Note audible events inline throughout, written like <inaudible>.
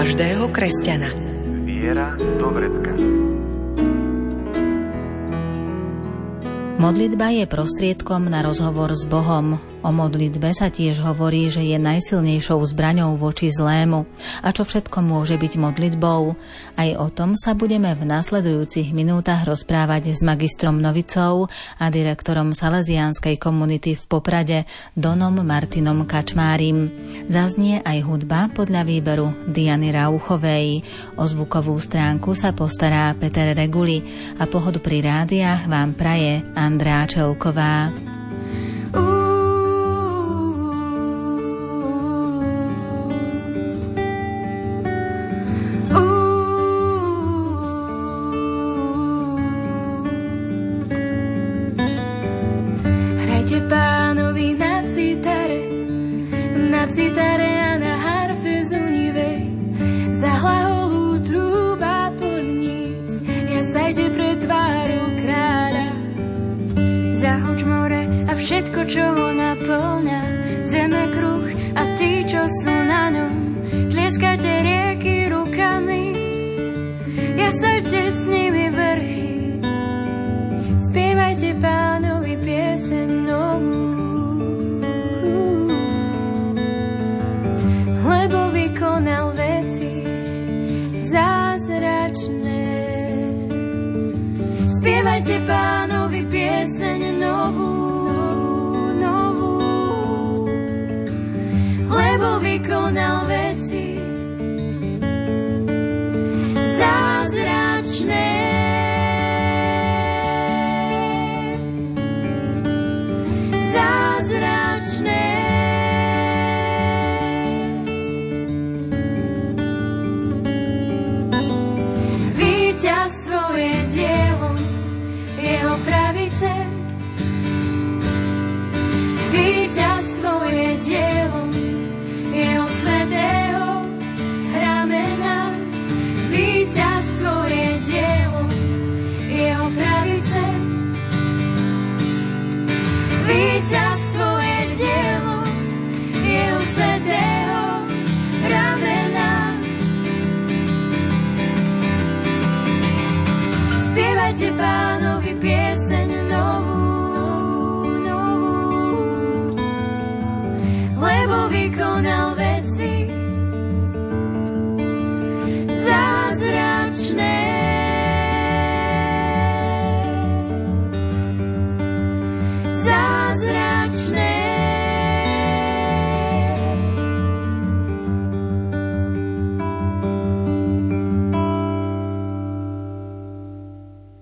každého kresťana. Viera do vrecka. Modlitba je prostriedkom na rozhovor s Bohom. O modlitbe sa tiež hovorí, že je najsilnejšou zbraňou voči zlému. A čo všetko môže byť modlitbou? Aj o tom sa budeme v nasledujúcich minútach rozprávať s magistrom Novicou a direktorom Salesianskej komunity v Poprade Donom Martinom Kačmárim. Zaznie aj hudba podľa výberu Diany Rauchovej. O zvukovú stránku sa postará Peter Reguli a pohodu pri rádiách vám praje Andrá Čelková. Čo ho naplňa, zeme kruh a tí, čo sú na ňom, tlieskajte rieky rukami, jazdajte s nimi vrchy, Spievajte pánovi pieseň novú, lebo vykonal veci zázračné. Spievajte pánovi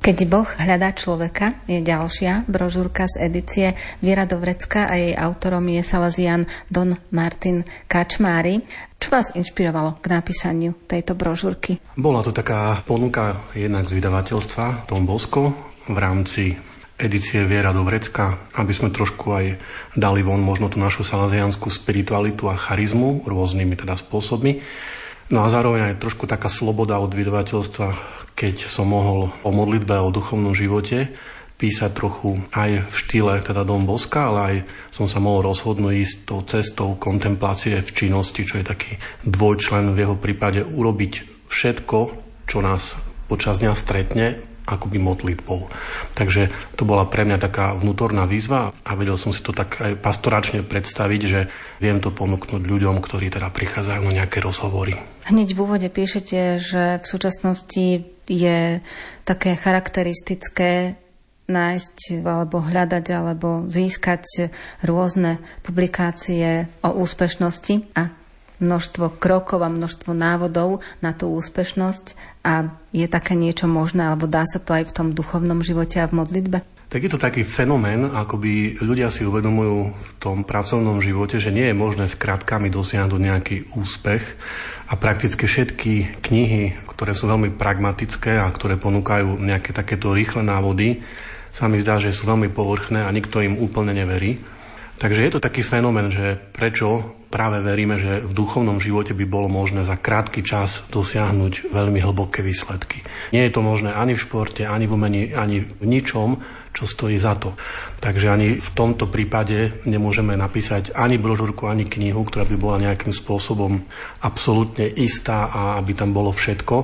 Keď Boh hľadá človeka je ďalšia brožúrka z edície Viera Dovrecka a jej autorom je Salazian Don Martin Kačmári. Čo vás inšpirovalo k napísaniu tejto brožúrky? Bola to taká ponuka jednak z vydavateľstva Don Bosco v rámci edície Viera do Vrecka, aby sme trošku aj dali von možno tú našu salazianskú spiritualitu a charizmu rôznymi teda spôsobmi. No a zároveň aj trošku taká sloboda od vydavateľstva, keď som mohol o modlitbe a o duchovnom živote písať trochu aj v štýle teda Dom Boska, ale aj som sa mohol rozhodnúť ísť tou cestou kontemplácie v činnosti, čo je taký dvojčlen v jeho prípade urobiť všetko, čo nás počas dňa stretne, akoby modlitbou. Takže to bola pre mňa taká vnútorná výzva a vedel som si to tak aj pastoračne predstaviť, že viem to ponúknuť ľuďom, ktorí teda prichádzajú na nejaké rozhovory. Hneď v úvode píšete, že v súčasnosti je také charakteristické nájsť alebo hľadať alebo získať rôzne publikácie o úspešnosti a množstvo krokov a množstvo návodov na tú úspešnosť a je také niečo možné, alebo dá sa to aj v tom duchovnom živote a v modlitbe? tak je to taký fenomén, akoby ľudia si uvedomujú v tom pracovnom živote, že nie je možné s kratkami dosiahnuť nejaký úspech a prakticky všetky knihy, ktoré sú veľmi pragmatické a ktoré ponúkajú nejaké takéto rýchle návody, sa mi zdá, že sú veľmi povrchné a nikto im úplne neverí. Takže je to taký fenomén, že prečo práve veríme, že v duchovnom živote by bolo možné za krátky čas dosiahnuť veľmi hlboké výsledky. Nie je to možné ani v športe, ani v umení, ani v ničom, čo stojí za to. Takže ani v tomto prípade nemôžeme napísať ani brožúrku, ani knihu, ktorá by bola nejakým spôsobom absolútne istá a aby tam bolo všetko.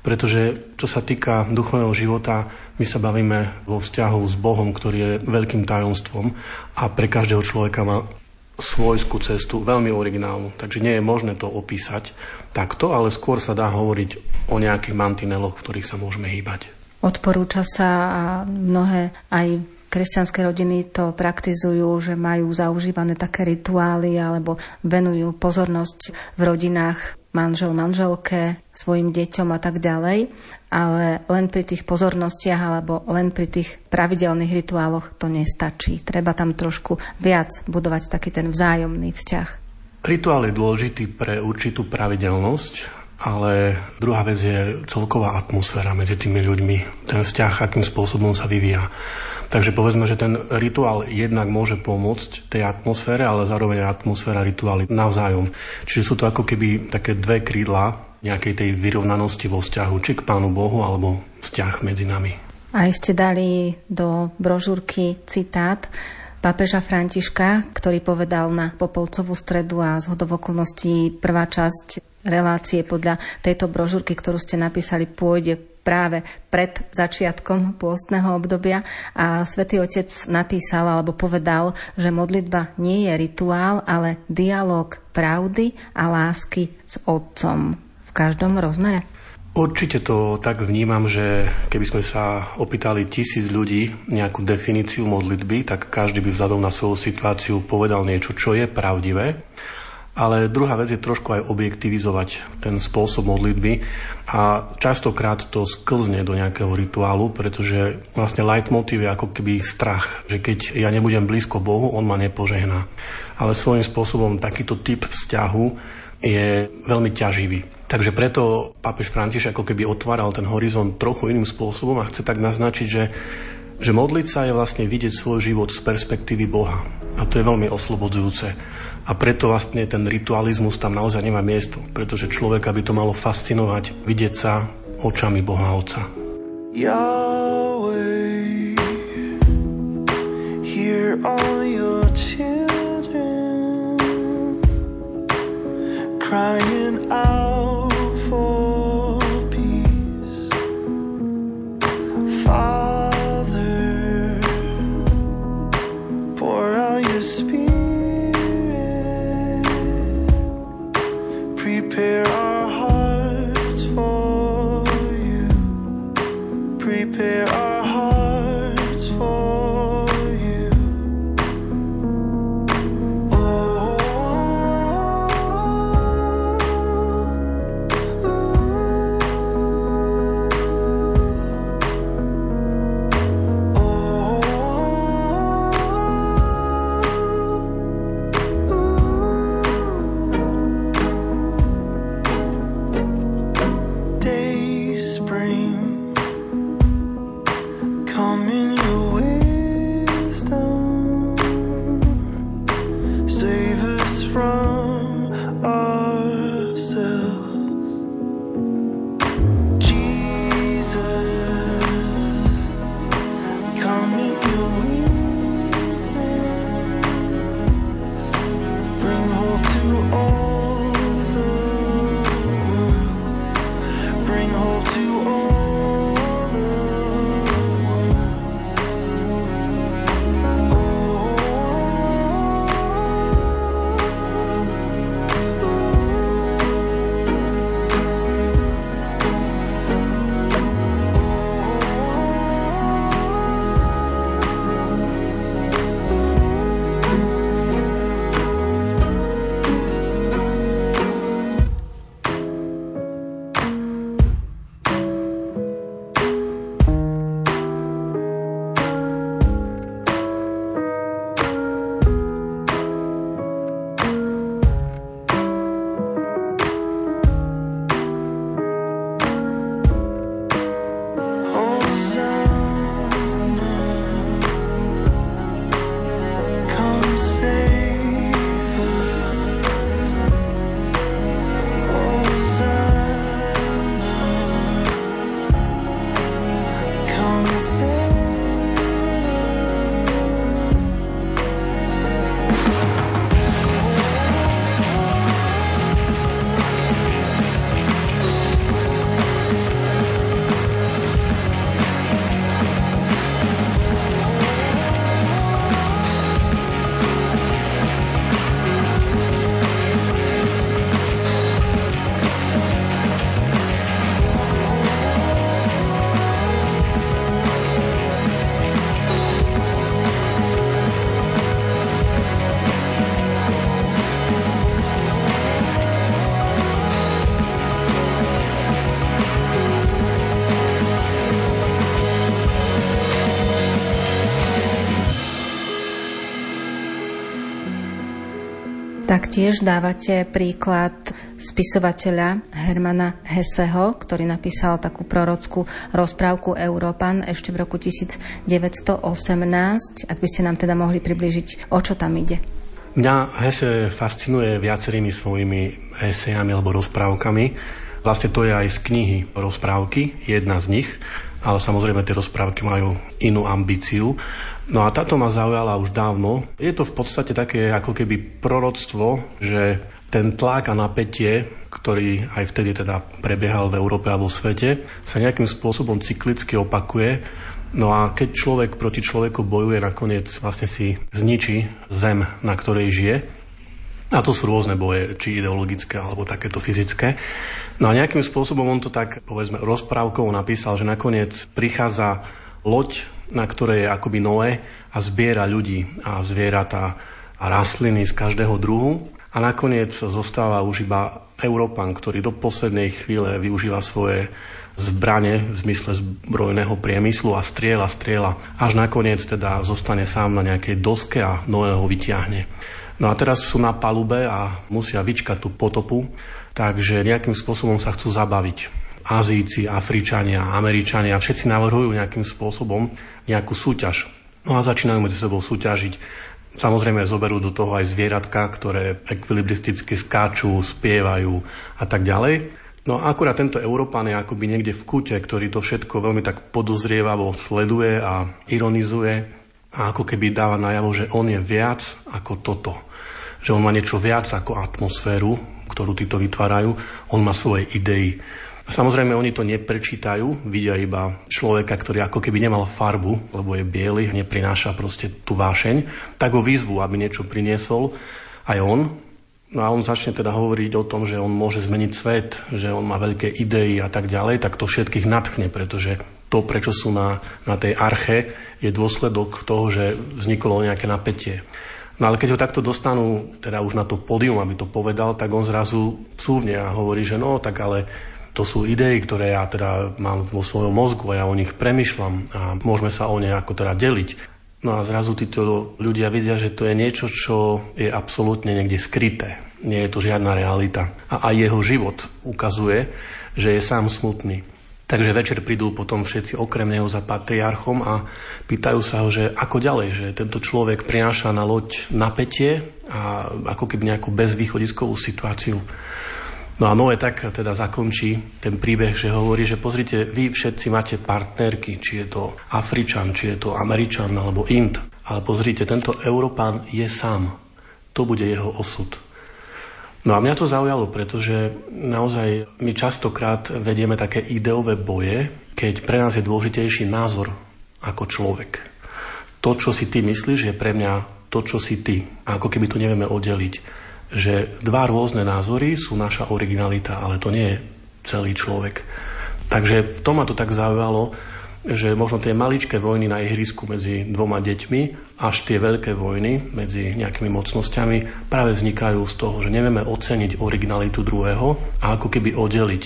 Pretože čo sa týka duchovného života, my sa bavíme vo vzťahu s Bohom, ktorý je veľkým tajomstvom a pre každého človeka má svojskú cestu, veľmi originálnu. Takže nie je možné to opísať takto, ale skôr sa dá hovoriť o nejakých mantineloch, v ktorých sa môžeme hýbať. Odporúča sa a mnohé aj kresťanské rodiny to praktizujú, že majú zaužívané také rituály alebo venujú pozornosť v rodinách manžel manželke, svojim deťom a tak ďalej, ale len pri tých pozornostiach alebo len pri tých pravidelných rituáloch to nestačí. Treba tam trošku viac budovať taký ten vzájomný vzťah. Rituál je dôležitý pre určitú pravidelnosť, ale druhá vec je celková atmosféra medzi tými ľuďmi, ten vzťah, akým spôsobom sa vyvíja. Takže povedzme, že ten rituál jednak môže pomôcť tej atmosfére, ale zároveň atmosféra rituály navzájom. Čiže sú to ako keby také dve krídla nejakej tej vyrovnanosti vo vzťahu, či k Pánu Bohu, alebo vzťah medzi nami. A ste dali do brožúrky citát pápeža Františka, ktorý povedal na Popolcovú stredu a z okolností prvá časť relácie podľa tejto brožúrky, ktorú ste napísali, pôjde práve pred začiatkom pôstneho obdobia a svätý Otec napísal alebo povedal, že modlitba nie je rituál, ale dialog pravdy a lásky s Otcom v každom rozmere. Určite to tak vnímam, že keby sme sa opýtali tisíc ľudí nejakú definíciu modlitby, tak každý by vzhľadom na svoju situáciu povedal niečo, čo je pravdivé. Ale druhá vec je trošku aj objektivizovať ten spôsob modlitby a častokrát to sklzne do nejakého rituálu, pretože vlastne leitmotiv je ako keby strach, že keď ja nebudem blízko Bohu, On ma nepožehná. Ale svojím spôsobom takýto typ vzťahu je veľmi ťaživý. Takže preto pápež František ako keby otváral ten horizont trochu iným spôsobom a chce tak naznačiť, že, že modliť sa je vlastne vidieť svoj život z perspektívy Boha. A to je veľmi oslobodzujúce. A preto vlastne ten ritualizmus tam naozaj nemá miesto, pretože človeka by to malo fascinovať, vidieť sa očami Boha Otca. Yahweh, hear all your children crying out. Taktiež dávate príklad spisovateľa Hermana Hesseho, ktorý napísal takú prorockú rozprávku Európan ešte v roku 1918. Ak by ste nám teda mohli približiť, o čo tam ide. Mňa Hesse fascinuje viacerými svojimi esejami alebo rozprávkami. Vlastne to je aj z knihy rozprávky, jedna z nich, ale samozrejme tie rozprávky majú inú ambíciu. No a táto ma zaujala už dávno. Je to v podstate také ako keby proroctvo, že ten tlak a napätie, ktorý aj vtedy teda prebiehal v Európe a vo svete, sa nejakým spôsobom cyklicky opakuje. No a keď človek proti človeku bojuje, nakoniec vlastne si zničí zem, na ktorej žije. A to sú rôzne boje, či ideologické, alebo takéto fyzické. No a nejakým spôsobom on to tak, povedzme, rozprávkou napísal, že nakoniec prichádza loď na ktorej je akoby Noé a zbiera ľudí a zvieratá a rastliny z každého druhu. A nakoniec zostáva už iba Európan, ktorý do poslednej chvíle využíva svoje zbrane v zmysle zbrojného priemyslu a striela, striela, až nakoniec teda zostane sám na nejakej doske a Noé ho vyťahne. No a teraz sú na palube a musia vyčkať tú potopu, takže nejakým spôsobom sa chcú zabaviť. Azíci, Afričania, Američania, všetci navrhujú nejakým spôsobom nejakú súťaž. No a začínajú medzi sebou súťažiť. Samozrejme zoberú do toho aj zvieratka, ktoré ekvilibristicky skáču, spievajú a tak ďalej. No a akurát tento Európan je akoby niekde v kute, ktorý to všetko veľmi tak podozrievavo sleduje a ironizuje a ako keby dáva najavo, že on je viac ako toto. Že on má niečo viac ako atmosféru, ktorú títo vytvárajú. On má svoje idei. Samozrejme, oni to neprečítajú, vidia iba človeka, ktorý ako keby nemal farbu, lebo je biely, neprináša proste tú vášeň, tak ho výzvu, aby niečo priniesol aj on. No a on začne teda hovoriť o tom, že on môže zmeniť svet, že on má veľké idei a tak ďalej, tak to všetkých natchne, pretože to, prečo sú na, na tej arche, je dôsledok toho, že vzniklo nejaké napätie. No ale keď ho takto dostanú teda už na to pódium, aby to povedal, tak on zrazu cúvne a hovorí, že no, tak ale to sú idei, ktoré ja teda mám vo svojom mozgu a ja o nich premyšľam a môžeme sa o ne ako teda deliť. No a zrazu títo ľudia vidia, že to je niečo, čo je absolútne niekde skryté. Nie je to žiadna realita. A aj jeho život ukazuje, že je sám smutný. Takže večer prídu potom všetci okrem neho za patriarchom a pýtajú sa ho, že ako ďalej, že tento človek prináša na loď napätie a ako keby nejakú bezvýchodiskovú situáciu. No a Noé tak teda zakončí ten príbeh, že hovorí, že pozrite, vy všetci máte partnerky, či je to Afričan, či je to Američan alebo Int. Ale pozrite, tento Európán je sám. To bude jeho osud. No a mňa to zaujalo, pretože naozaj my častokrát vedieme také ideové boje, keď pre nás je dôležitejší názor ako človek. To, čo si ty myslíš, je pre mňa to, čo si ty. A ako keby to nevieme oddeliť že dva rôzne názory sú naša originalita, ale to nie je celý človek. Takže v tom ma to tak zaujalo, že možno tie maličké vojny na ihrisku medzi dvoma deťmi až tie veľké vojny medzi nejakými mocnosťami práve vznikajú z toho, že nevieme oceniť originalitu druhého a ako keby oddeliť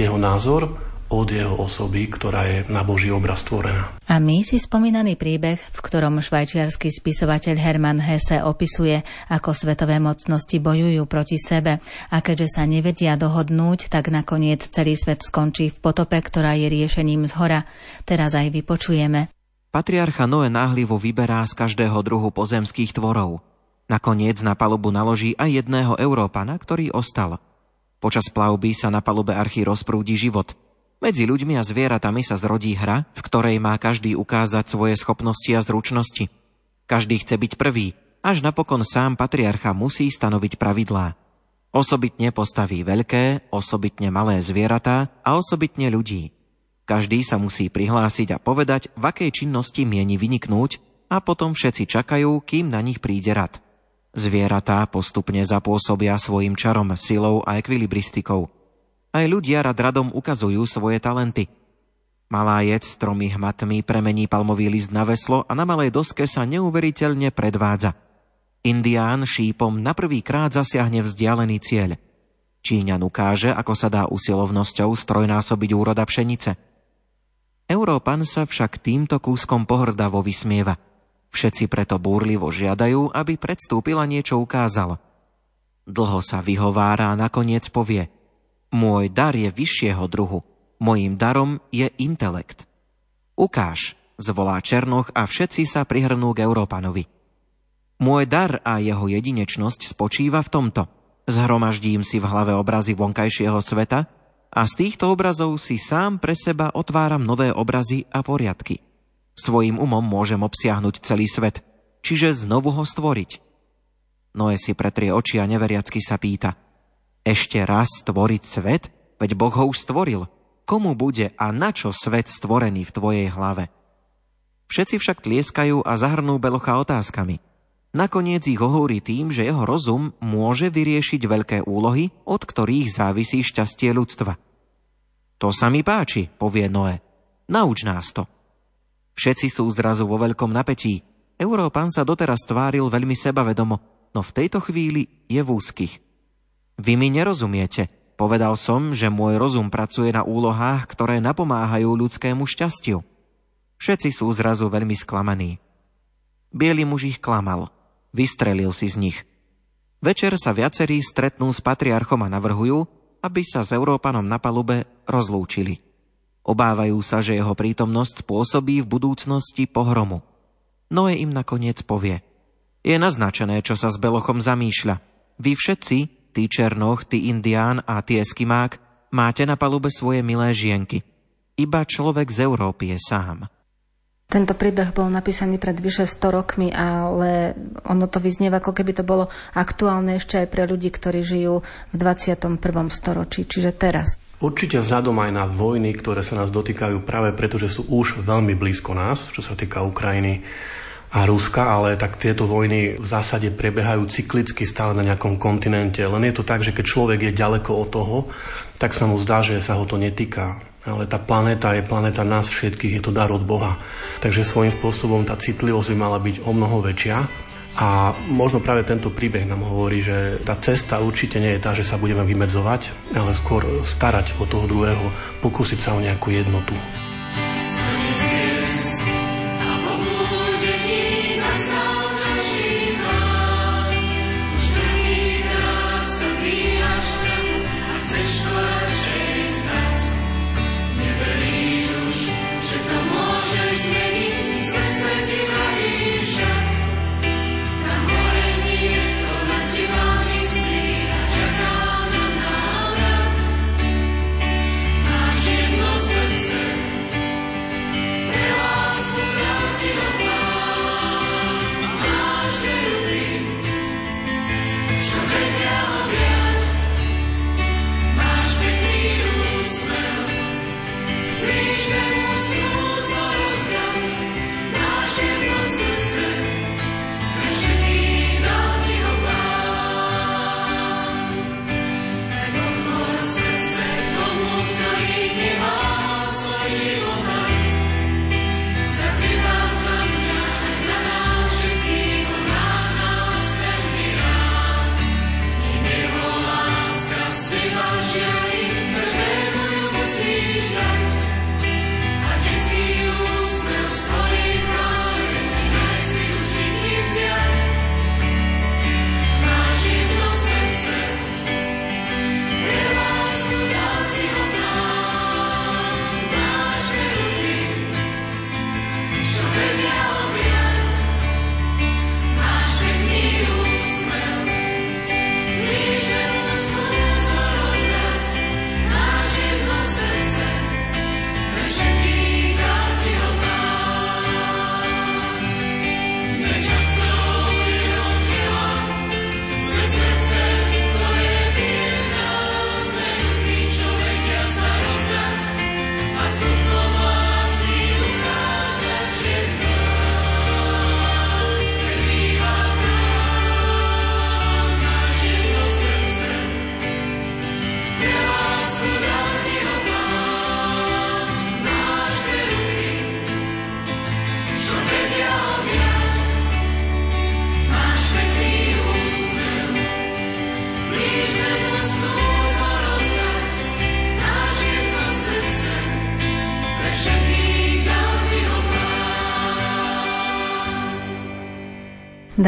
jeho názor od jeho osoby, ktorá je na Boží obraz stvorená. A my si spomínaný príbeh, v ktorom švajčiarsky spisovateľ Hermann Hesse opisuje, ako svetové mocnosti bojujú proti sebe a keďže sa nevedia dohodnúť, tak nakoniec celý svet skončí v potope, ktorá je riešením z hora. Teraz aj vypočujeme. Patriarcha Noé náhlivo vyberá z každého druhu pozemských tvorov. Nakoniec na palubu naloží aj jedného Európana, ktorý ostal. Počas plavby sa na palube archy rozprúdi život – medzi ľuďmi a zvieratami sa zrodí hra, v ktorej má každý ukázať svoje schopnosti a zručnosti. Každý chce byť prvý, až napokon sám patriarcha musí stanoviť pravidlá. Osobitne postaví veľké, osobitne malé zvieratá a osobitne ľudí. Každý sa musí prihlásiť a povedať, v akej činnosti mieni vyniknúť a potom všetci čakajú, kým na nich príde rad. Zvieratá postupne zapôsobia svojim čarom, silou a ekvilibristikou – aj ľudia rad radom ukazujú svoje talenty. Malá jec s tromi hmatmi premení palmový list na veslo a na malej doske sa neuveriteľne predvádza. Indián šípom na prvý krát zasiahne vzdialený cieľ. Číňan ukáže, ako sa dá usilovnosťou strojnásobiť úroda pšenice. Európan sa však týmto kúskom pohrdavo vysmieva. Všetci preto búrlivo žiadajú, aby predstúpila niečo ukázal. Dlho sa vyhovára a nakoniec povie Môj dar je vyššieho druhu, mojím darom je intelekt. Ukáž, zvolá Černoch a všetci sa prihrnú k Európanovi. Môj dar a jeho jedinečnosť spočíva v tomto. Zhromaždím si v hlave obrazy vonkajšieho sveta a z týchto obrazov si sám pre seba otváram nové obrazy a poriadky. Svojím umom môžem obsiahnuť celý svet, čiže znovu ho stvoriť. Noé si pretrie oči a neveriacky sa pýta. Ešte raz stvoriť svet? Veď Boh ho už stvoril. Komu bude a na čo svet stvorený v tvojej hlave? Všetci však tlieskajú a zahrnú Belocha otázkami. Nakoniec ich ohúri tým, že jeho rozum môže vyriešiť veľké úlohy, od ktorých závisí šťastie ľudstva. To sa mi páči, povie Noé. Nauč nás to. Všetci sú zrazu vo veľkom napätí. Európan sa doteraz tváril veľmi sebavedomo, no v tejto chvíli je v úzkých. Vy mi nerozumiete. Povedal som, že môj rozum pracuje na úlohách, ktoré napomáhajú ľudskému šťastiu. Všetci sú zrazu veľmi sklamaní. Bielý muž ich klamal. Vystrelil si z nich. Večer sa viacerí stretnú s patriarchom a navrhujú, aby sa s Európanom na palube rozlúčili. Obávajú sa, že jeho prítomnosť spôsobí v budúcnosti pohromu. Noé im nakoniec povie. Je naznačené, čo sa s Belochom zamýšľa. Vy všetci, tí Černoch, tí Indián a tí Eskimák, máte na palube svoje milé žienky. Iba človek z Európy je sám. Tento príbeh bol napísaný pred vyše 100 rokmi, ale ono to vyznieva, ako keby to bolo aktuálne ešte aj pre ľudí, ktorí žijú v 21. storočí, čiže teraz. Určite vzhľadom aj na vojny, ktoré sa nás dotýkajú práve preto, že sú už veľmi blízko nás, čo sa týka Ukrajiny a Ruska, ale tak tieto vojny v zásade prebiehajú cyklicky stále na nejakom kontinente. Len je to tak, že keď človek je ďaleko od toho, tak sa mu zdá, že sa ho to netýka ale tá planéta je planéta nás všetkých, je to dar od Boha. Takže svojím spôsobom tá citlivosť by mala byť o mnoho väčšia. A možno práve tento príbeh nám hovorí, že tá cesta určite nie je tá, že sa budeme vymedzovať, ale skôr starať o toho druhého, pokúsiť sa o nejakú jednotu.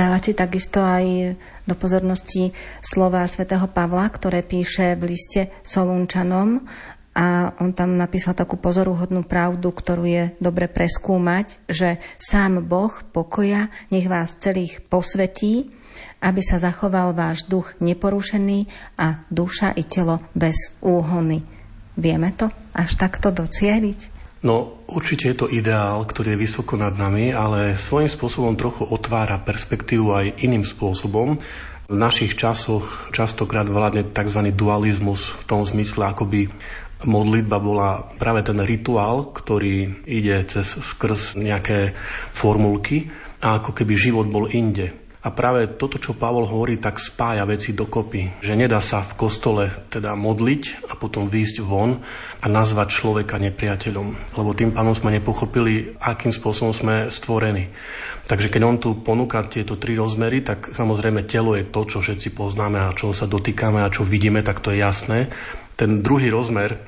Dávate takisto aj do pozornosti slova svätého Pavla, ktoré píše v liste Solunčanom a on tam napísal takú pozoruhodnú pravdu, ktorú je dobre preskúmať, že sám Boh pokoja nech vás celých posvetí, aby sa zachoval váš duch neporušený a duša i telo bez úhony. Vieme to až takto docieliť? No, určite je to ideál, ktorý je vysoko nad nami, ale svojím spôsobom trochu otvára perspektívu aj iným spôsobom. V našich časoch častokrát vládne tzv. dualizmus v tom zmysle, akoby modlitba bola práve ten rituál, ktorý ide cez skrz nejaké formulky a ako keby život bol inde. A práve toto, čo Pavol hovorí, tak spája veci dokopy. Že nedá sa v kostole teda modliť a potom výjsť von a nazvať človeka nepriateľom. Lebo tým pánom sme nepochopili, akým spôsobom sme stvorení. Takže keď on tu ponúka tieto tri rozmery, tak samozrejme telo je to, čo všetci poznáme a čo sa dotýkame a čo vidíme, tak to je jasné. Ten druhý rozmer,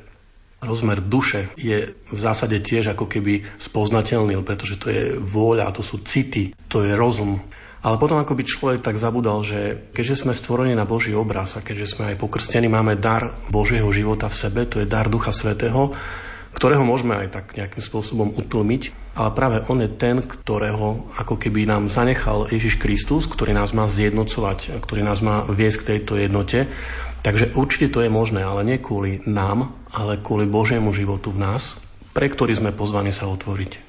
rozmer duše je v zásade tiež ako keby spoznateľný, pretože to je vôľa, to sú city, to je rozum. Ale potom ako by človek tak zabudal, že keďže sme stvorení na Boží obraz a keďže sme aj pokrstení, máme dar Božieho života v sebe, to je dar Ducha Svetého, ktorého môžeme aj tak nejakým spôsobom utlmiť, ale práve on je ten, ktorého ako keby nám zanechal Ježiš Kristus, ktorý nás má zjednocovať, ktorý nás má viesť k tejto jednote. Takže určite to je možné, ale nie kvôli nám, ale kvôli Božiemu životu v nás, pre ktorý sme pozvaní sa otvoriť.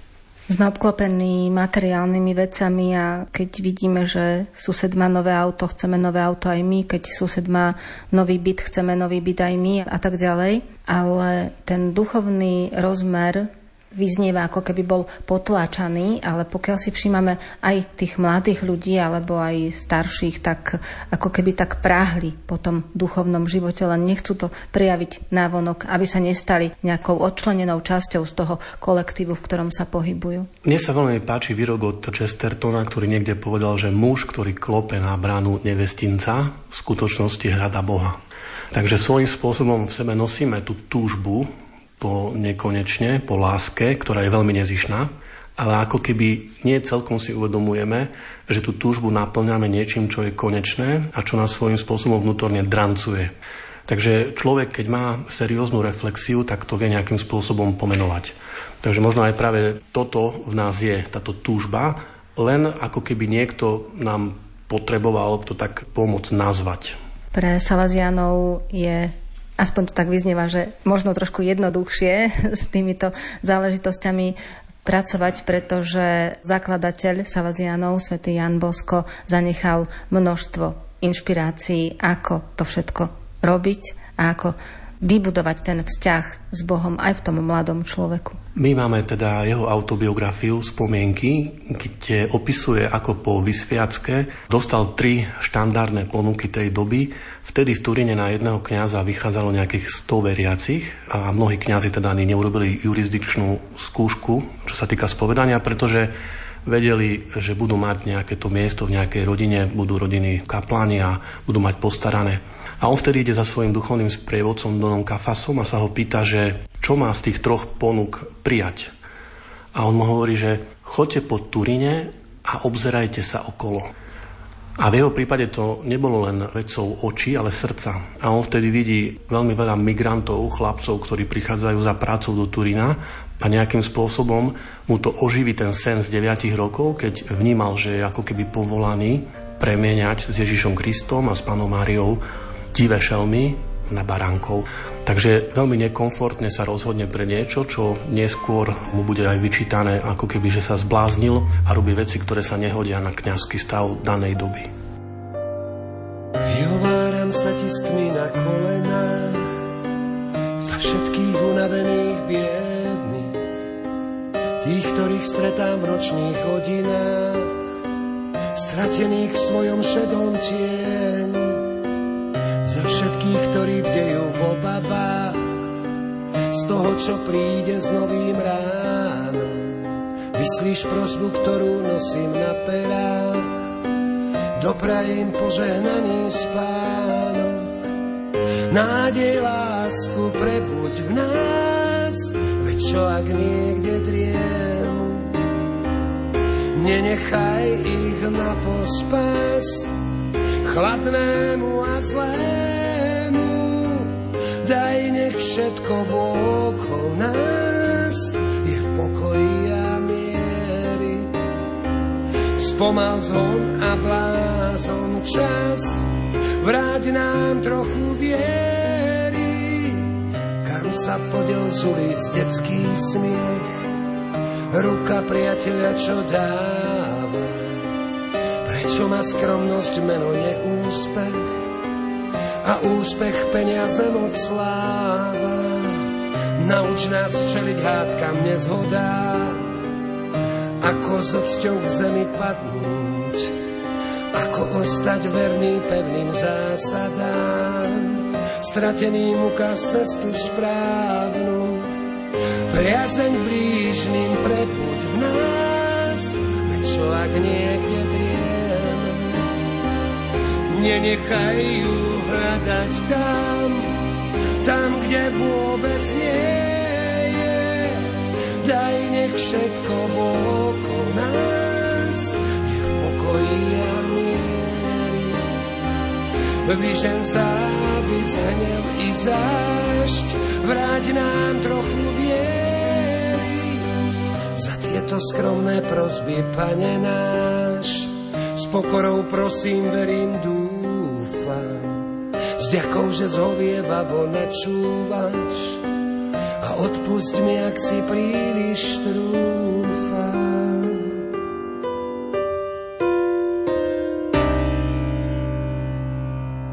Sme obklopení materiálnymi vecami a keď vidíme, že sused má nové auto, chceme nové auto aj my, keď sused má nový byt, chceme nový byt aj my a tak ďalej. Ale ten duchovný rozmer vyznieva, ako keby bol potláčaný, ale pokiaľ si všímame aj tých mladých ľudí alebo aj starších, tak ako keby tak práhli po tom duchovnom živote, len nechcú to prijaviť návonok, aby sa nestali nejakou odčlenenou časťou z toho kolektívu, v ktorom sa pohybujú. Mne sa veľmi páči výrok od Chestertona, ktorý niekde povedal, že muž, ktorý klope na bránu nevestinca, v skutočnosti hľada Boha. Takže svojím spôsobom v sebe nosíme tú túžbu po nekonečne, po láske, ktorá je veľmi nezišná, ale ako keby nie celkom si uvedomujeme, že tú túžbu naplňame niečím, čo je konečné a čo nás svojím spôsobom vnútorne drancuje. Takže človek, keď má serióznu reflexiu, tak to vie nejakým spôsobom pomenovať. Takže možno aj práve toto v nás je, táto túžba, len ako keby niekto nám potreboval to tak pomôcť nazvať. Pre Salazianov je aspoň to tak vyznieva, že možno trošku jednoduchšie <laughs> s týmito záležitosťami pracovať, pretože zakladateľ Salazianov, svätý Jan Bosko, zanechal množstvo inšpirácií, ako to všetko robiť a ako vybudovať ten vzťah s Bohom aj v tom mladom človeku. My máme teda jeho autobiografiu Spomienky, kde opisuje, ako po vysviacke dostal tri štandardné ponuky tej doby. Vtedy v Turíne na jedného kňaza vychádzalo nejakých 100 veriacich a mnohí kňazi teda ani neurobili jurisdikčnú skúšku, čo sa týka spovedania, pretože vedeli, že budú mať nejaké to miesto v nejakej rodine, budú rodiny kapláni a budú mať postarané. A on vtedy ide za svojim duchovným sprievodcom Donom Kafasom a sa ho pýta, že čo má z tých troch ponúk prijať. A on mu hovorí, že choďte po Turine a obzerajte sa okolo. A v jeho prípade to nebolo len vecou očí, ale srdca. A on vtedy vidí veľmi veľa migrantov, chlapcov, ktorí prichádzajú za prácou do Turína a nejakým spôsobom mu to oživí ten sen z 9 rokov, keď vnímal, že je ako keby povolaný premieňať s Ježišom Kristom a s Pánom Máriou divé šelmy na baránkov. Takže veľmi nekomfortne sa rozhodne pre niečo, čo neskôr mu bude aj vyčítané, ako keby, že sa zbláznil a robí veci, ktoré sa nehodia na kňazský stav danej doby. Jováram sa ti s tmy na kolenách za všetkých unavených biedných, tých, ktorých stretám v nočných hodinách, stratených v svojom šedom tieni za všetkých, ktorí bdejú v obavách z toho, čo príde s novým ránom. Vyslíš prosbu, ktorú nosím na perách, doprajem požehnaný spánok. Nádej lásku prebuď v nás, veď čo ak niekde driemu. Nenechaj ich na pospas chladnému a zlému. Daj nech všetko vokol nás je v pokoji a miery. Spomal zhon a blázon čas, vráť nám trochu viery, kam sa podel z ulic detský smiech, ruka priateľa, čo dáva. Prečo má skromnosť meno neúspech a úspech peniaze moc sláva? Nauč nás čeliť hádkam nezhodám, ako s odsťou k zemi padnúť, ako ostať verný pevným zásadám, strateným ukáž cestu správnu, priazeň blížným prebuď v nás, veď čo ak drieme, nenechaj ju hľadať tam, tam, kde vôbec nie je. Daj nech všetko okolo nás je v pokoji a miery. Vyžen závis, hnev i zášť, vráť nám trochu viery. Za tieto skromné prosby, Pane náš, s pokorou prosím, verím, dúfam. S ďakou, že zhovievavo načúvaš a odpust mi, ak si príliš trúfam.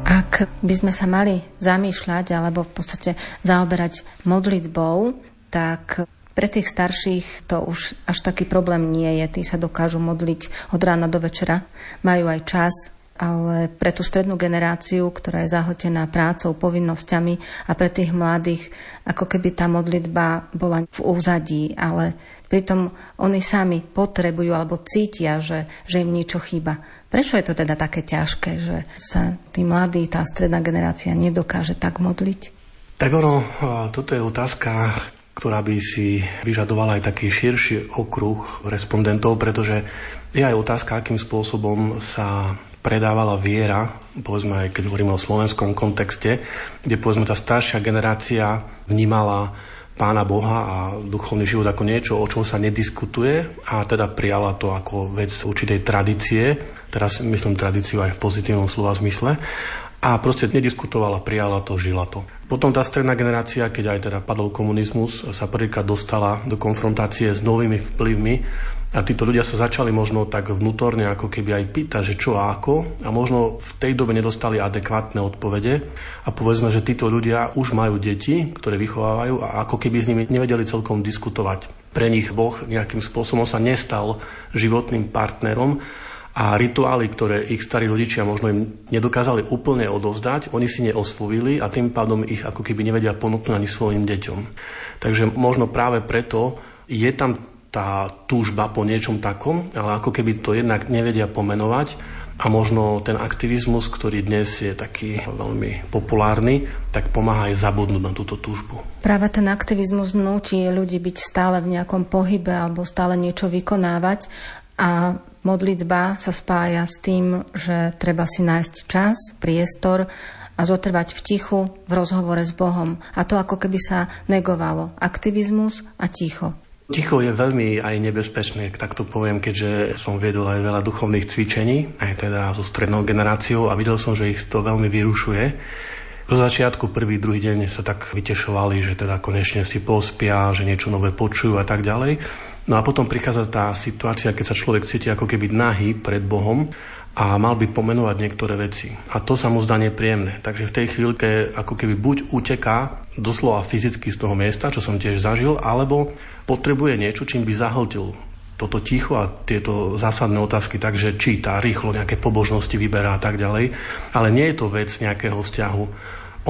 Ak by sme sa mali zamýšľať alebo v podstate zaoberať modlitbou, tak pre tých starších to už až taký problém nie je. Tí sa dokážu modliť od rána do večera, majú aj čas, ale pre tú strednú generáciu, ktorá je zahltená prácou, povinnosťami a pre tých mladých, ako keby tá modlitba bola v úzadí, ale pritom oni sami potrebujú alebo cítia, že, že im niečo chýba. Prečo je to teda také ťažké, že sa tí mladí, tá stredná generácia nedokáže tak modliť? Tak ono, toto je otázka, ktorá by si vyžadovala aj taký širší okruh respondentov, pretože je aj otázka, akým spôsobom sa predávala viera, povedzme keď hovoríme o slovenskom kontexte, kde povedzme tá staršia generácia vnímala pána Boha a duchovný život ako niečo, o čom sa nediskutuje a teda prijala to ako vec určitej tradície, teraz myslím tradíciu aj v pozitívnom slova zmysle a proste nediskutovala, prijala to, žila to. Potom tá stredná generácia, keď aj teda padol komunizmus, sa prvýkrát dostala do konfrontácie s novými vplyvmi a títo ľudia sa začali možno tak vnútorne ako keby aj pýtať, že čo a ako a možno v tej dobe nedostali adekvátne odpovede a povedzme, že títo ľudia už majú deti, ktoré vychovávajú a ako keby s nimi nevedeli celkom diskutovať. Pre nich Boh nejakým spôsobom sa nestal životným partnerom a rituály, ktoré ich starí rodičia možno im nedokázali úplne odovzdať, oni si neosvojili a tým pádom ich ako keby nevedia ponúknuť ani svojim deťom. Takže možno práve preto je tam tá túžba po niečom takom, ale ako keby to jednak nevedia pomenovať a možno ten aktivizmus, ktorý dnes je taký veľmi populárny, tak pomáha aj zabudnúť na túto túžbu. Práve ten aktivizmus nutí ľudí byť stále v nejakom pohybe alebo stále niečo vykonávať a Modlitba sa spája s tým, že treba si nájsť čas, priestor a zotrvať v tichu v rozhovore s Bohom. A to ako keby sa negovalo. Aktivizmus a ticho. Ticho je veľmi aj nebezpečné, tak to poviem, keďže som viedol aj veľa duchovných cvičení, aj teda so strednou generáciou a videl som, že ich to veľmi vyrušuje. Zo začiatku prvý, druhý deň sa tak vytešovali, že teda konečne si pospia, že niečo nové počujú a tak ďalej. No a potom prichádza tá situácia, keď sa človek cíti ako keby nahý pred Bohom a mal by pomenovať niektoré veci. A to sa mu zdá nepríjemné. Takže v tej chvíľke ako keby buď uteká doslova fyzicky z toho miesta, čo som tiež zažil, alebo potrebuje niečo, čím by zahltil toto ticho a tieto zásadné otázky, takže číta rýchlo nejaké pobožnosti, vyberá a tak ďalej. Ale nie je to vec nejakého vzťahu.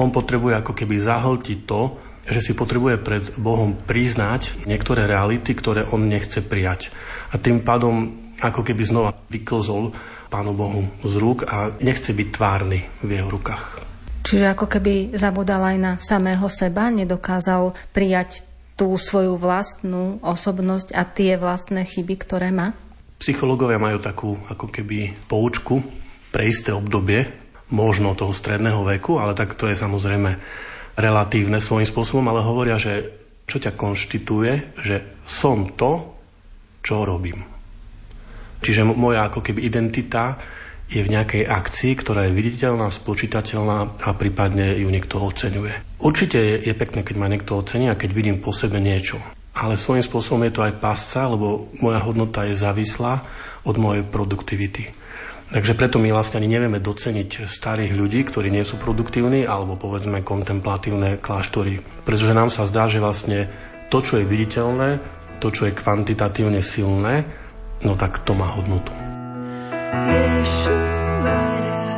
On potrebuje ako keby zahltiť to, že si potrebuje pred Bohom priznať niektoré reality, ktoré on nechce prijať. A tým pádom ako keby znova vyklzol Pánu Bohu z rúk a nechce byť tvárny v jeho rukách. Čiže ako keby zabudal aj na samého seba, nedokázal prijať tú svoju vlastnú osobnosť a tie vlastné chyby, ktoré má? Psychológovia majú takú ako keby poučku pre isté obdobie, možno toho stredného veku, ale tak to je samozrejme relatívne svojím spôsobom, ale hovoria, že čo ťa konštituje, že som to, čo robím. Čiže moja ako keby identita je v nejakej akcii, ktorá je viditeľná, spočítateľná a prípadne ju niekto oceňuje. Určite je, je pekné, keď ma niekto ocení a keď vidím po sebe niečo. Ale svojím spôsobom je to aj pasca, lebo moja hodnota je závislá od mojej produktivity. Takže preto my vlastne ani nevieme doceniť starých ľudí, ktorí nie sú produktívni, alebo povedzme kontemplatívne kláštory. Pretože nám sa zdá, že vlastne to, čo je viditeľné, to, čo je kvantitatívne silné, no tak to má hodnotu. Yeshua.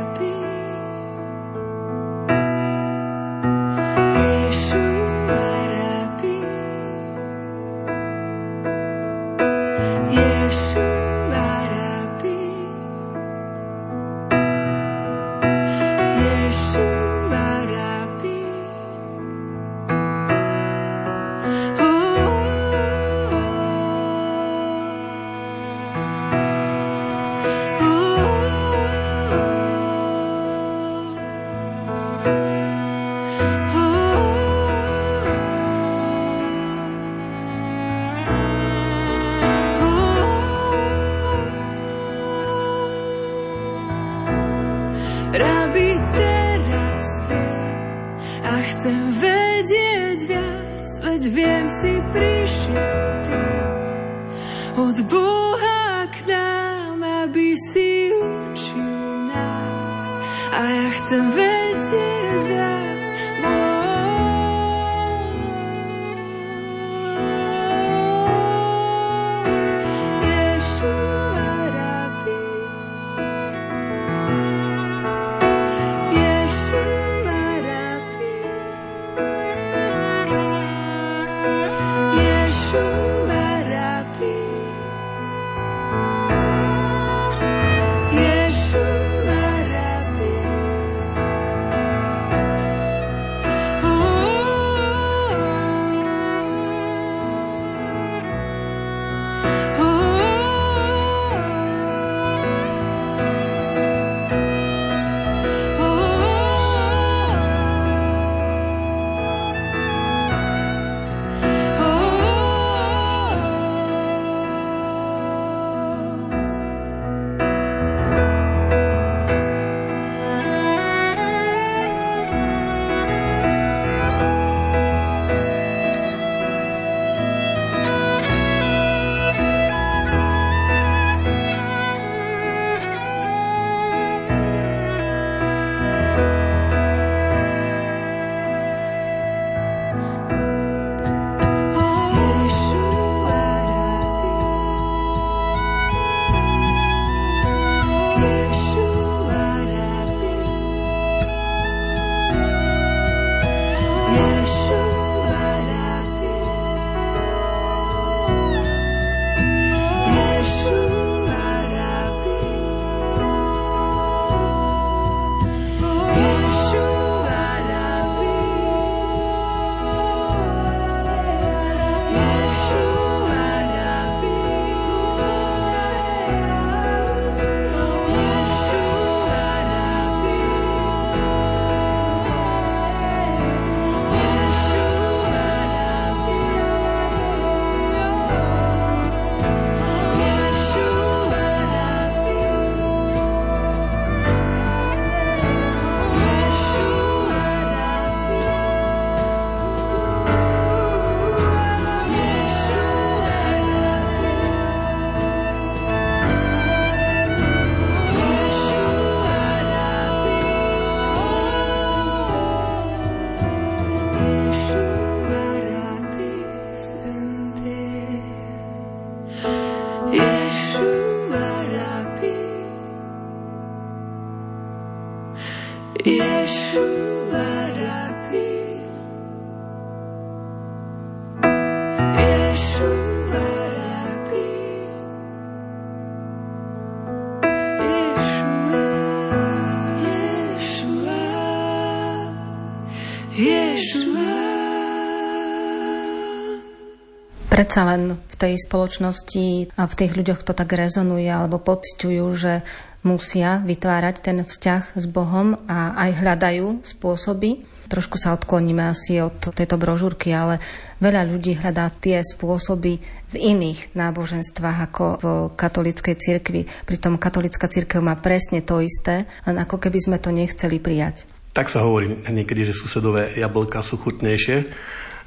predsa len v tej spoločnosti a v tých ľuďoch to tak rezonuje alebo pocťujú, že musia vytvárať ten vzťah s Bohom a aj hľadajú spôsoby. Trošku sa odkloníme asi od tejto brožúrky, ale veľa ľudí hľadá tie spôsoby v iných náboženstvách ako v katolíckej cirkvi. Pritom katolická cirkev má presne to isté, len ako keby sme to nechceli prijať. Tak sa hovorí niekedy, že susedové jablka sú chutnejšie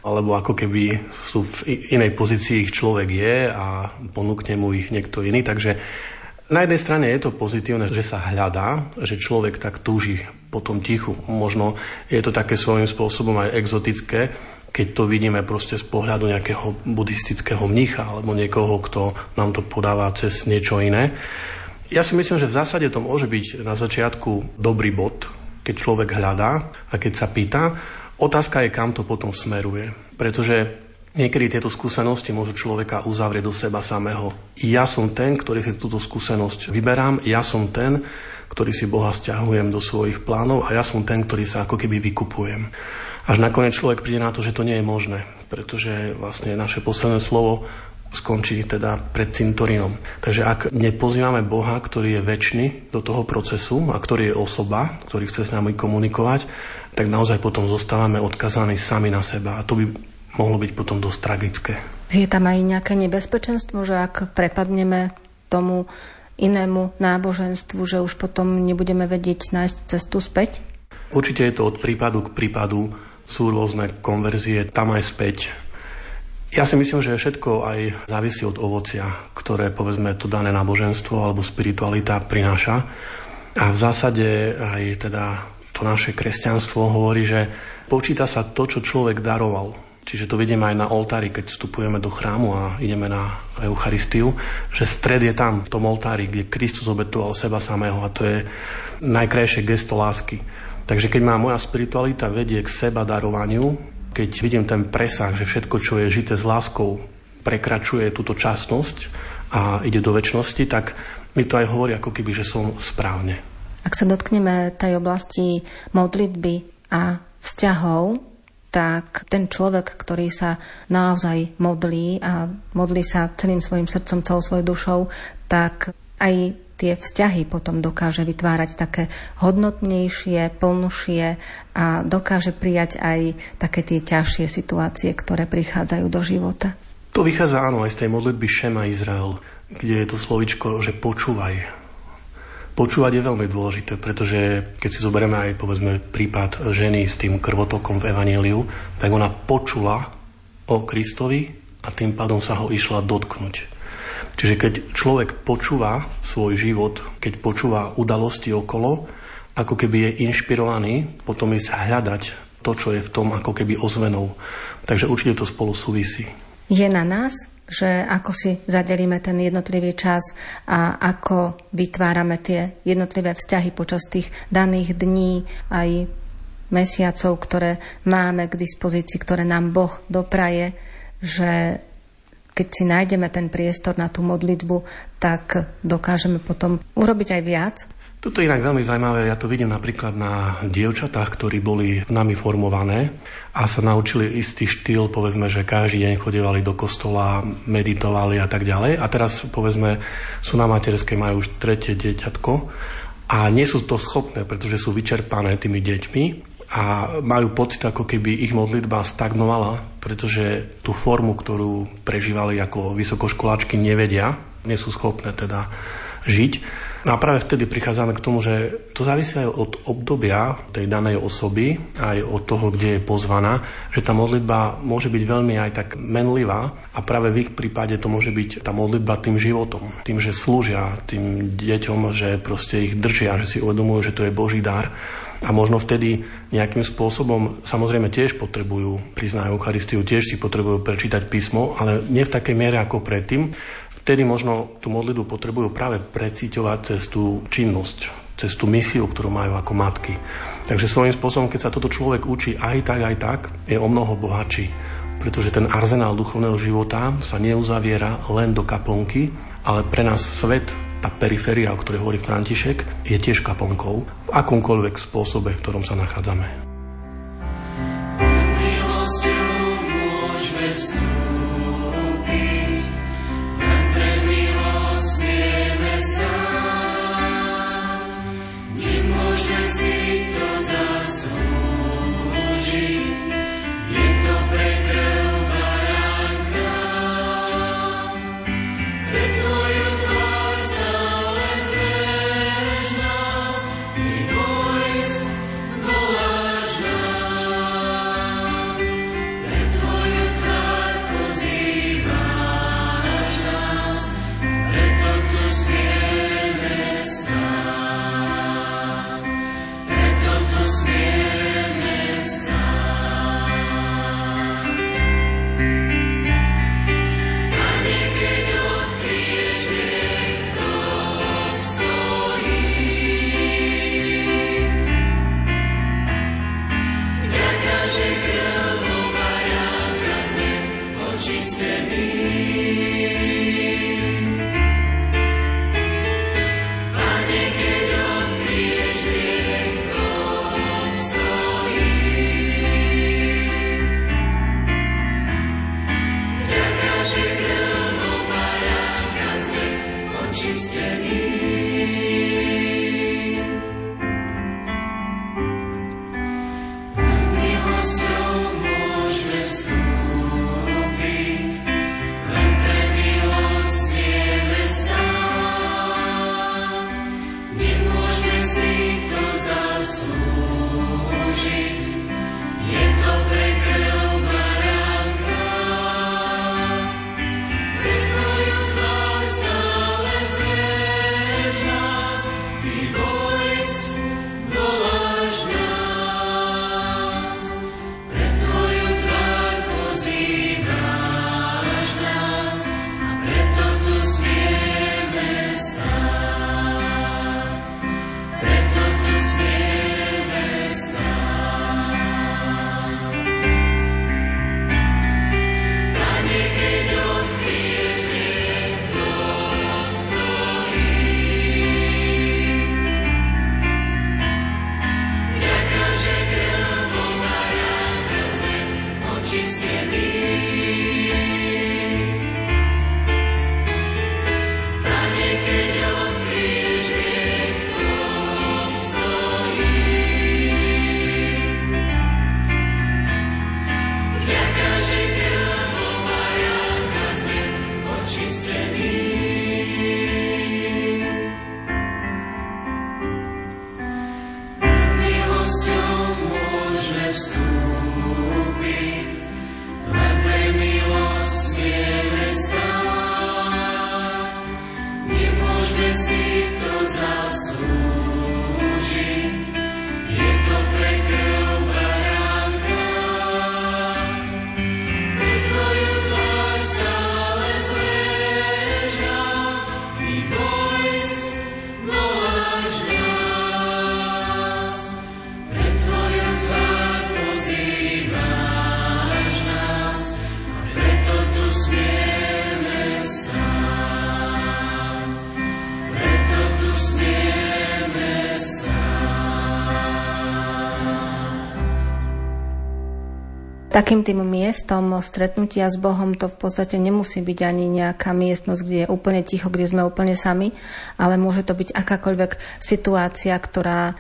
alebo ako keby sú v inej pozícii ich človek je a ponúkne mu ich niekto iný. Takže na jednej strane je to pozitívne, že sa hľadá, že človek tak túži po tom tichu. Možno je to také svojím spôsobom aj exotické, keď to vidíme proste z pohľadu nejakého buddhistického mnicha alebo niekoho, kto nám to podáva cez niečo iné. Ja si myslím, že v zásade to môže byť na začiatku dobrý bod, keď človek hľadá a keď sa pýta, Otázka je, kam to potom smeruje. Pretože niekedy tieto skúsenosti môžu človeka uzavrieť do seba samého. Ja som ten, ktorý si túto skúsenosť vyberám, ja som ten, ktorý si Boha stiahujem do svojich plánov a ja som ten, ktorý sa ako keby vykupujem. Až nakoniec človek príde na to, že to nie je možné, pretože vlastne naše posledné slovo skončí teda pred cintorínom. Takže ak nepozývame Boha, ktorý je väčší do toho procesu a ktorý je osoba, ktorý chce s nami komunikovať, tak naozaj potom zostávame odkazaní sami na seba. A to by mohlo byť potom dosť tragické. Je tam aj nejaké nebezpečenstvo, že ak prepadneme tomu inému náboženstvu, že už potom nebudeme vedieť nájsť cestu späť? Určite je to od prípadu k prípadu. Sú rôzne konverzie tam aj späť. Ja si myslím, že všetko aj závisí od ovocia, ktoré povedzme to dané náboženstvo alebo spiritualita prináša. A v zásade aj teda to naše kresťanstvo hovorí, že počíta sa to, čo človek daroval. Čiže to vidíme aj na oltári, keď vstupujeme do chrámu a ideme na Eucharistiu, že stred je tam, v tom oltári, kde Kristus obetoval seba samého a to je najkrajšie gesto lásky. Takže keď má moja spiritualita vedie k seba darovaniu, keď vidím ten presah, že všetko, čo je žité s láskou, prekračuje túto časnosť a ide do väčšnosti, tak mi to aj hovorí ako keby, že som správne. Ak sa dotkneme tej oblasti modlitby a vzťahov, tak ten človek, ktorý sa naozaj modlí a modlí sa celým svojim srdcom, celou svojou dušou, tak aj tie vzťahy potom dokáže vytvárať také hodnotnejšie, plnšie a dokáže prijať aj také tie ťažšie situácie, ktoré prichádzajú do života. To vychádza áno aj z tej modlitby Šema Izrael, kde je to slovičko, že počúvaj, Počúvať je veľmi dôležité, pretože keď si zoberieme aj povedzme prípad ženy s tým krvotokom v Evangeliu, tak ona počula o Kristovi a tým pádom sa ho išla dotknúť. Čiže keď človek počúva svoj život, keď počúva udalosti okolo, ako keby je inšpirovaný potom ísť hľadať to, čo je v tom ako keby ozvenou. Takže určite to spolu súvisí. Je na nás, že ako si zadelíme ten jednotlivý čas a ako vytvárame tie jednotlivé vzťahy počas tých daných dní aj mesiacov, ktoré máme k dispozícii, ktoré nám Boh dopraje, že keď si nájdeme ten priestor na tú modlitbu, tak dokážeme potom urobiť aj viac toto je inak veľmi zaujímavé, ja to vidím napríklad na dievčatách, ktorí boli nami formované a sa naučili istý štýl, povedzme, že každý deň chodevali do kostola, meditovali a tak ďalej. A teraz, povedzme, sú na materskej, majú už tretie dieťatko a nie sú to schopné, pretože sú vyčerpané tými deťmi a majú pocit, ako keby ich modlitba stagnovala, pretože tú formu, ktorú prežívali ako vysokoškoláčky, nevedia, nie sú schopné teda žiť. No a práve vtedy prichádzame k tomu, že to závisí aj od obdobia tej danej osoby, aj od toho, kde je pozvaná, že tá modlitba môže byť veľmi aj tak menlivá a práve v ich prípade to môže byť tá modlitba tým životom, tým, že slúžia tým deťom, že proste ich držia, že si uvedomujú, že to je Boží dar. A možno vtedy nejakým spôsobom samozrejme tiež potrebujú priznať Eucharistiu, tiež si potrebujú prečítať písmo, ale nie v takej miere ako predtým, vtedy možno tú modlitbu potrebujú práve precíťovať cez tú činnosť, cez tú misiu, ktorú majú ako matky. Takže svojím spôsobom, keď sa toto človek učí aj tak, aj tak, je o mnoho bohatší. Pretože ten arzenál duchovného života sa neuzaviera len do kaplnky, ale pre nás svet, tá periféria, o ktorej hovorí František, je tiež kaplnkou v akomkoľvek spôsobe, v ktorom sa nachádzame. Takým tým miestom stretnutia s Bohom to v podstate nemusí byť ani nejaká miestnosť, kde je úplne ticho, kde sme úplne sami, ale môže to byť akákoľvek situácia, ktorá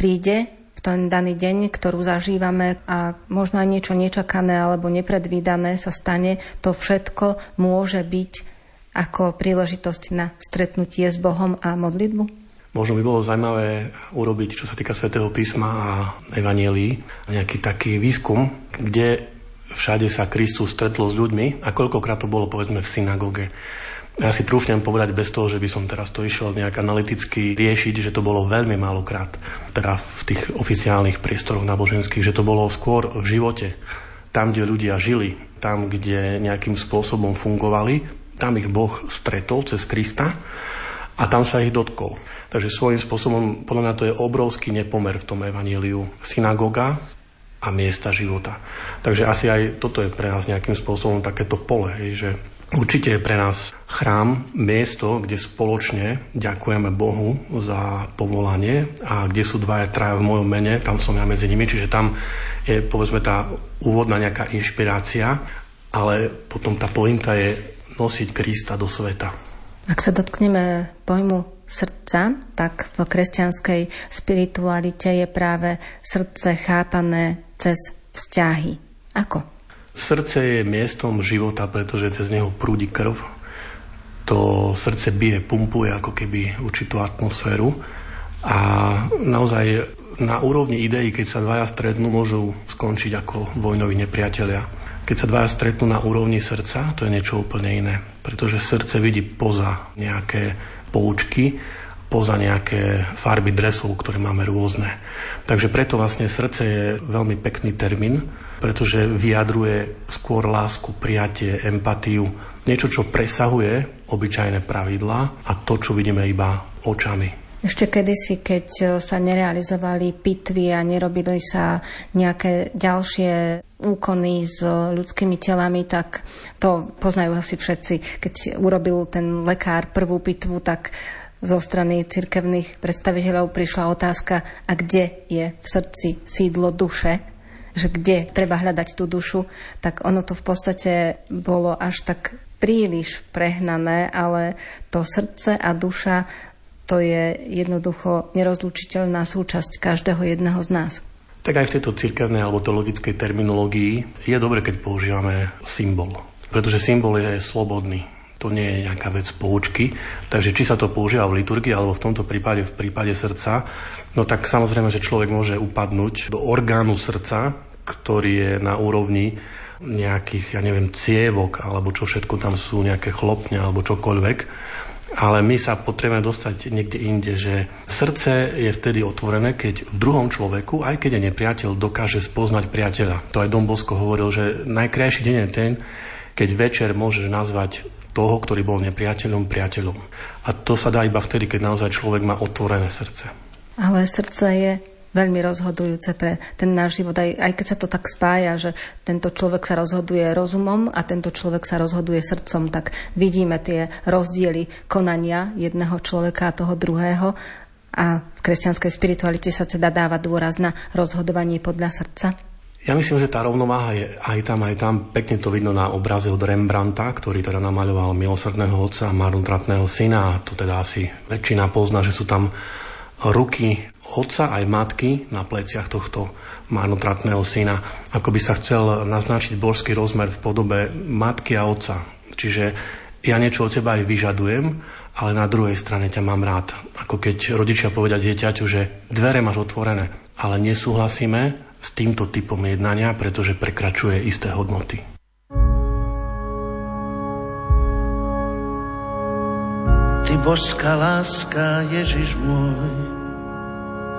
príde v ten daný deň, ktorú zažívame a možno aj niečo nečakané alebo nepredvídané sa stane, to všetko môže byť ako príležitosť na stretnutie s Bohom a modlitbu? Možno by bolo zaujímavé urobiť, čo sa týka svätého písma a evanielí, nejaký taký výskum, kde všade sa Kristus stretol s ľuďmi a koľkokrát to bolo povedzme v synagóge. Ja si trúfnem povedať bez toho, že by som teraz to išiel nejak analyticky riešiť, že to bolo veľmi málokrát, teda v tých oficiálnych priestoroch náboženských, že to bolo skôr v živote, tam, kde ľudia žili, tam, kde nejakým spôsobom fungovali, tam ich Boh stretol cez Krista a tam sa ich dotkol. Takže svojím spôsobom, podľa mňa to je obrovský nepomer v tom evaníliu. Synagóga a miesta života. Takže asi aj toto je pre nás nejakým spôsobom takéto pole, hej, že Určite je pre nás chrám miesto, kde spoločne ďakujeme Bohu za povolanie a kde sú dvaja, traja v mojom mene, tam som ja medzi nimi, čiže tam je povedzme tá úvodná nejaká inšpirácia, ale potom tá pointa je nosiť Krista do sveta. Ak sa dotkneme pojmu srdca, tak v kresťanskej spiritualite je práve srdce chápané cez vzťahy. Ako? Srdce je miestom života, pretože cez neho prúdi krv. To srdce bije, pumpuje ako keby určitú atmosféru. A naozaj na úrovni ideí, keď sa dvaja stretnú, môžu skončiť ako vojnoví nepriatelia. Keď sa dvaja stretnú na úrovni srdca, to je niečo úplne iné. Pretože srdce vidí poza nejaké poučky poza nejaké farby dresov, ktoré máme rôzne. Takže preto vlastne srdce je veľmi pekný termín, pretože vyjadruje skôr lásku, prijatie, empatiu, niečo, čo presahuje obyčajné pravidlá a to, čo vidíme iba očami. Ešte kedysi, keď sa nerealizovali pitvy a nerobili sa nejaké ďalšie úkony s ľudskými telami, tak to poznajú asi všetci. Keď urobil ten lekár prvú pitvu, tak zo strany cirkevných predstaviteľov prišla otázka, a kde je v srdci sídlo duše, že kde treba hľadať tú dušu, tak ono to v podstate bolo až tak príliš prehnané, ale to srdce a duša to je jednoducho nerozlučiteľná súčasť každého jedného z nás. Tak aj v tejto cirkevnej alebo teologickej terminológii je dobre, keď používame symbol. Pretože symbol je slobodný. To nie je nejaká vec poučky. Takže či sa to používa v liturgii alebo v tomto prípade v prípade srdca, no tak samozrejme, že človek môže upadnúť do orgánu srdca, ktorý je na úrovni nejakých, ja neviem, cievok, alebo čo všetko tam sú, nejaké chlopne, alebo čokoľvek ale my sa potrebujeme dostať niekde inde, že srdce je vtedy otvorené, keď v druhom človeku, aj keď je nepriateľ, dokáže spoznať priateľa. To aj Dom Bosko hovoril, že najkrajší deň je ten, keď večer môžeš nazvať toho, ktorý bol nepriateľom, priateľom. A to sa dá iba vtedy, keď naozaj človek má otvorené srdce. Ale srdce je veľmi rozhodujúce pre ten náš život, aj, aj keď sa to tak spája, že tento človek sa rozhoduje rozumom a tento človek sa rozhoduje srdcom, tak vidíme tie rozdiely konania jedného človeka a toho druhého a v kresťanskej spiritualite sa teda dáva dôraz na rozhodovanie podľa srdca. Ja myslím, že tá rovnováha je aj tam, aj tam. Pekne to vidno na obraze od Rembrandta, ktorý teda namaľoval milosrdného otca a marnotratného syna. A to teda asi väčšina pozná, že sú tam ruky otca aj matky na pleciach tohto marnotratného syna. Ako by sa chcel naznačiť božský rozmer v podobe matky a otca. Čiže ja niečo od teba aj vyžadujem, ale na druhej strane ťa mám rád. Ako keď rodičia povedia dieťaťu, že dvere máš otvorené, ale nesúhlasíme s týmto typom jednania, pretože prekračuje isté hodnoty. Ty božská láska, Ježiš môj,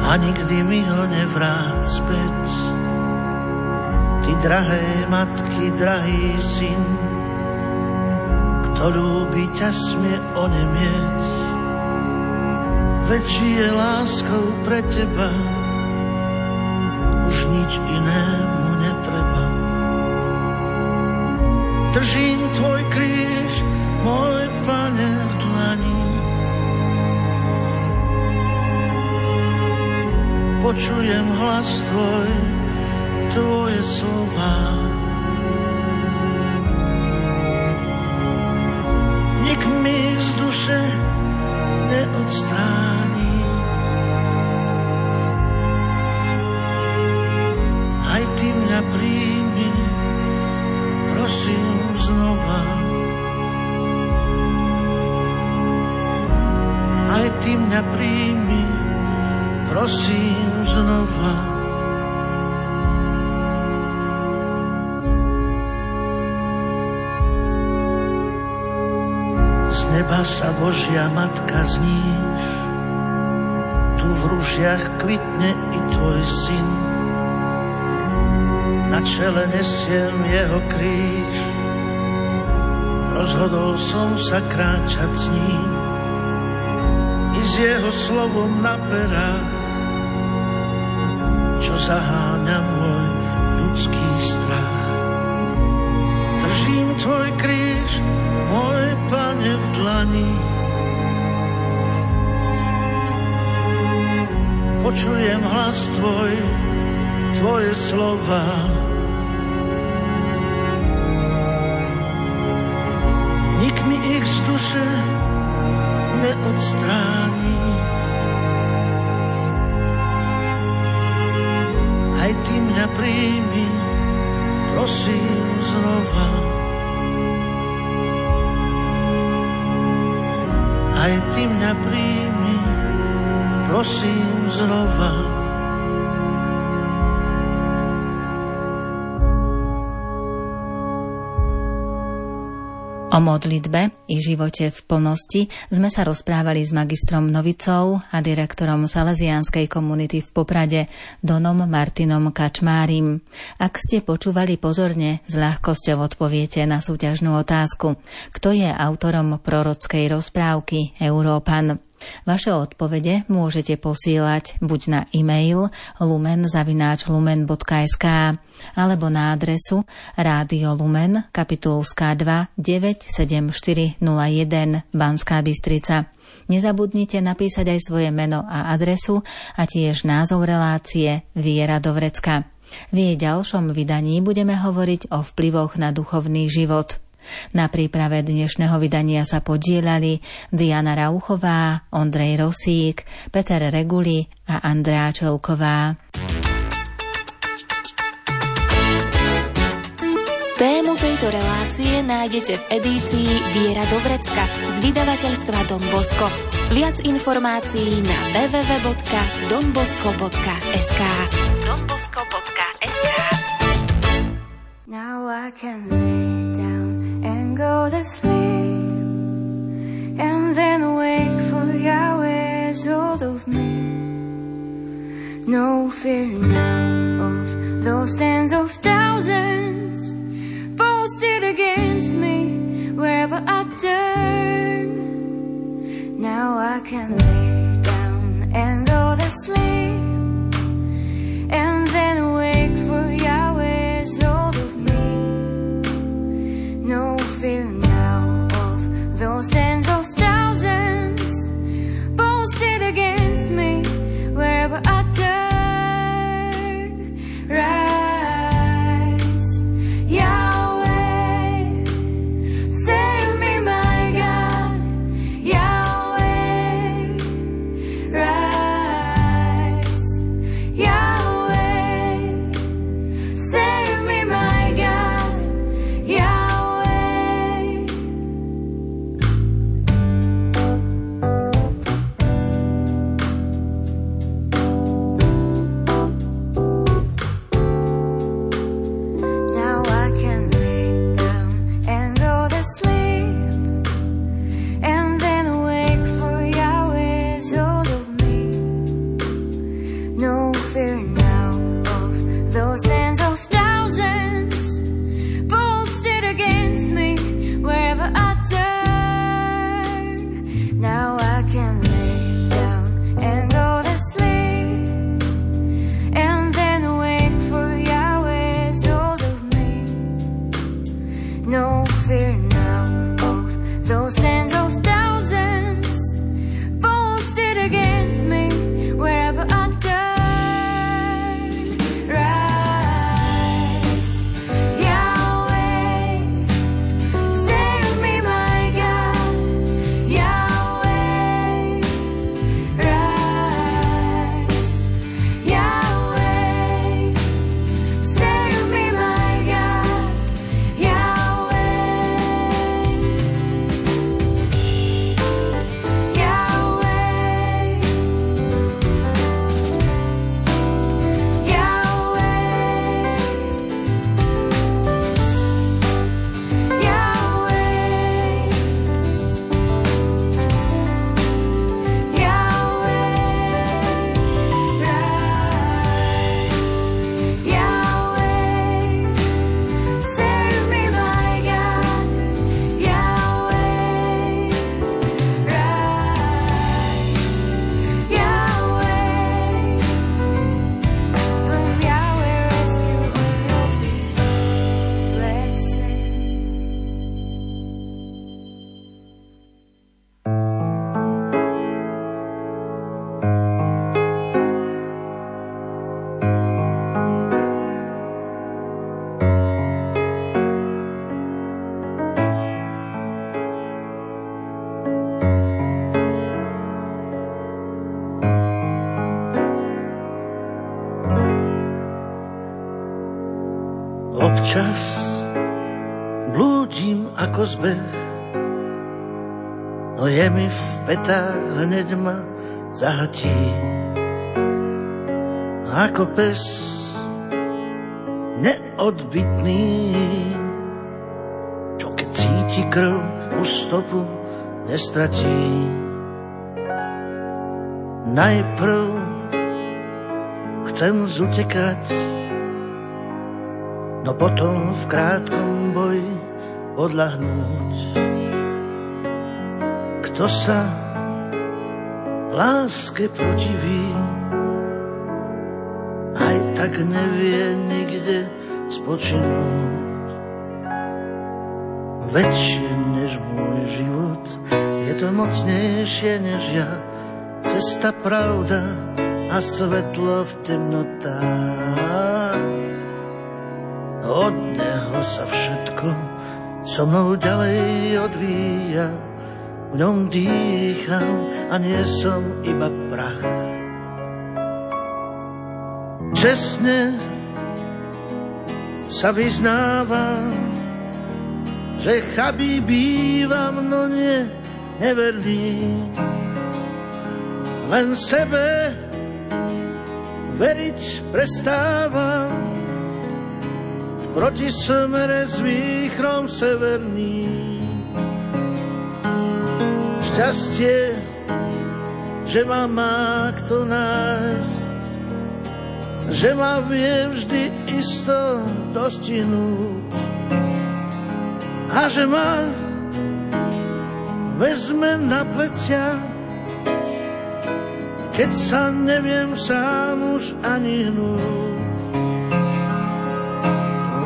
a nikdy mi ho nevrát späť. Ty drahé matky, drahý syn, kto ľúbi ťa smie onemieť. Veď je láskou pre teba, už nič inému netreba. Držím tvoj kríž, môj pane v dlani. Počujem hlas tvoj, tvoje slova. Nik mi z duše neodstráni. Aj ty mňa príjmi, prosím znova. Aj ty mňa príjmi, prosím znova. Z neba sa Božia Matka zníš, tu v rušiach kvitne i tvoj syn. Na čele nesiem jeho kríž, rozhodol som sa kráčať s ním i s jeho slovom na perách, čo zaháňa môj ľudský strach. Držím tvoj kríž, môj pane v dlani. Počujem hlas tvoj, tvoje slova. Nik mi ich z duše neodstráni. Príjmi, prosím znova. Aj ty mňa príjmi, prosím znova. O modlitbe i živote v plnosti sme sa rozprávali s magistrom Novicou a direktorom Salesianskej komunity v Poprade Donom Martinom Kačmárim. Ak ste počúvali pozorne, s ľahkosťou odpoviete na súťažnú otázku. Kto je autorom prorockej rozprávky Európan? Vaše odpovede môžete posílať buď na e-mail lumen.lumen.sk alebo na adresu Rádio Lumen, kapitulská 2 97401 Banská Bystrica. Nezabudnite napísať aj svoje meno a adresu a tiež názov relácie Viera do Vrecka. V jej ďalšom vydaní budeme hovoriť o vplyvoch na duchovný život – na príprave dnešného vydania sa podielali Diana Rauchová, Ondrej Rosík, Peter Reguli a Andrea Čelková. Tému tejto relácie nájdete v edícii Viera do Vrecka z vydavateľstva Don Bosco. Viac informácií na www.donbosco.sk donbosco.sk Now I can lay go to sleep and then wake for Yahweh's hold of me. No fear now of those tens of thousands posted against me wherever I turn. Now I can lay down and Občas blúdim ako zbeh, no je mi v petách hneď ma zahatí. Ako pes neodbitný, čo keď cíti krv, už stopu nestratí. Najprv chcem zutekať, no potom v krátkom boji odlahnúť. Kto sa láske protiví, aj tak nevie nikde spočinúť. Väčšie než môj život, je to mocnejšie než ja, cesta pravda a svetlo v temnotách. Neho sa všetko so mnou ďalej odvíja, v ňom dýcham a nie som iba prach. Čestne sa vyznávam, že chabí bývam, no nie neverný. Len sebe veriť prestávam, v protismere s výchrom severný. Šťastie, že ma má kto nájsť, že ma vie vždy isto dostihnúť a že ma vezme na plecia, keď sa neviem sám už ani hnúť.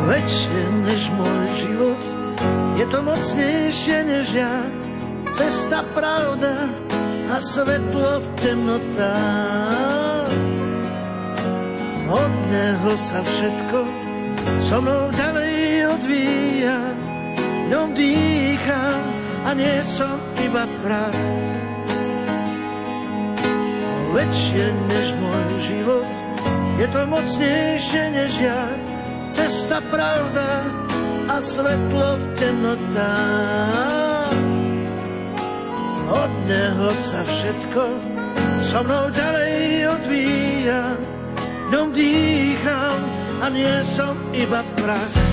Väčšie než môj život, je to mocnejšie než ja, cesta pravda a svetlo v temnotách od neho sa všetko so mnou ďalej odvíja. Ňom dýcham a nie som iba prach. Väčšie než môj život, je to mocnejšie než ja. Cesta pravda a svetlo v temnotách. Od neho sa všetko so mnou ďalej odvíja ňom dýcham a nie som iba prach.